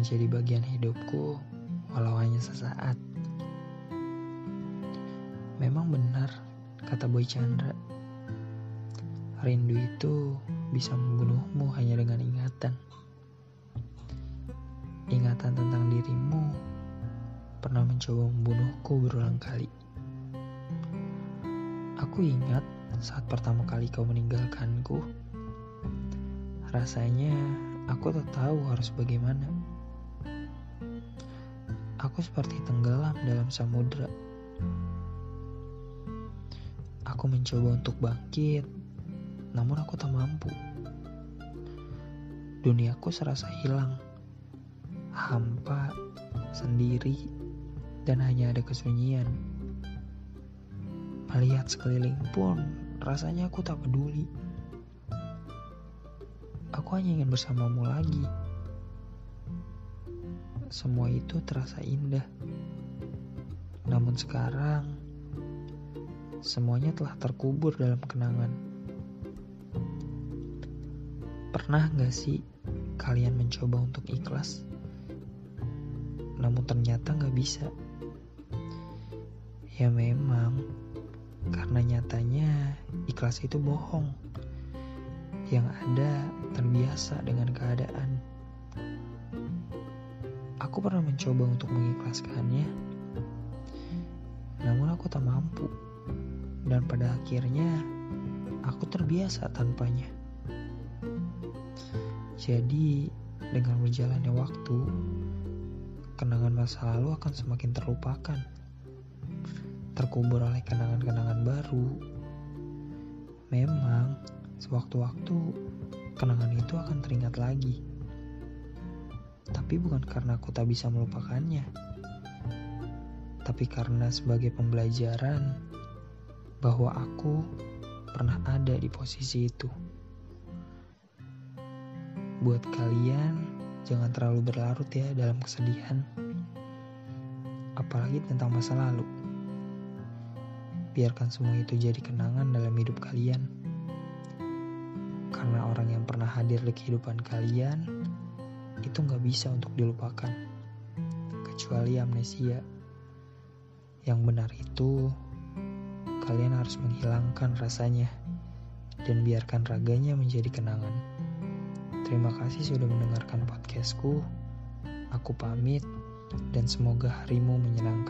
menjadi bagian hidupku, walau hanya sesaat. Memang benar, kata Boy Chandra. Rindu itu bisa membunuhmu hanya dengan ingatan. Ingatan tentang dirimu pernah mencoba membunuhku berulang kali. Aku ingat saat pertama kali kau meninggalkanku, rasanya aku tak tahu harus bagaimana. Aku seperti tenggelam dalam samudera. Aku mencoba untuk bangkit, namun aku tak mampu. Duniaku serasa hilang, hampa, sendiri, dan hanya ada kesunyian. Melihat sekeliling pun, rasanya aku tak peduli. Aku hanya ingin bersamamu lagi. Semua itu terasa indah. Namun sekarang, semuanya telah terkubur dalam kenangan. Pernah gak sih kalian mencoba untuk ikhlas? Namun ternyata gak bisa. Ya memang, karena nyatanya ikhlas itu bohong. Yang ada terbiasa dengan keadaan. Aku pernah mencoba untuk mengikhlaskannya, namun aku tak mampu dan pada akhirnya aku terbiasa tanpanya. Jadi, dengan berjalannya waktu, kenangan masa lalu akan semakin terlupakan, terkubur oleh kenangan-kenangan baru. Memang, sewaktu-waktu kenangan itu akan teringat lagi, tapi bukan karena aku tak bisa melupakannya, tapi karena sebagai pembelajaran bahwa aku pernah ada di posisi itu. Buat kalian, jangan terlalu berlarut ya dalam kesedihan, apalagi tentang masa lalu. Biarkan semua itu jadi kenangan dalam hidup kalian, hadir di kehidupan kalian itu nggak bisa untuk dilupakan, kecuali amnesia. Yang benar itu kalian harus menghilangkan rasanya dan biarkan raganya menjadi kenangan. Terima kasih sudah mendengarkan podcastku. Aku pamit dan semoga harimu menyenangkan.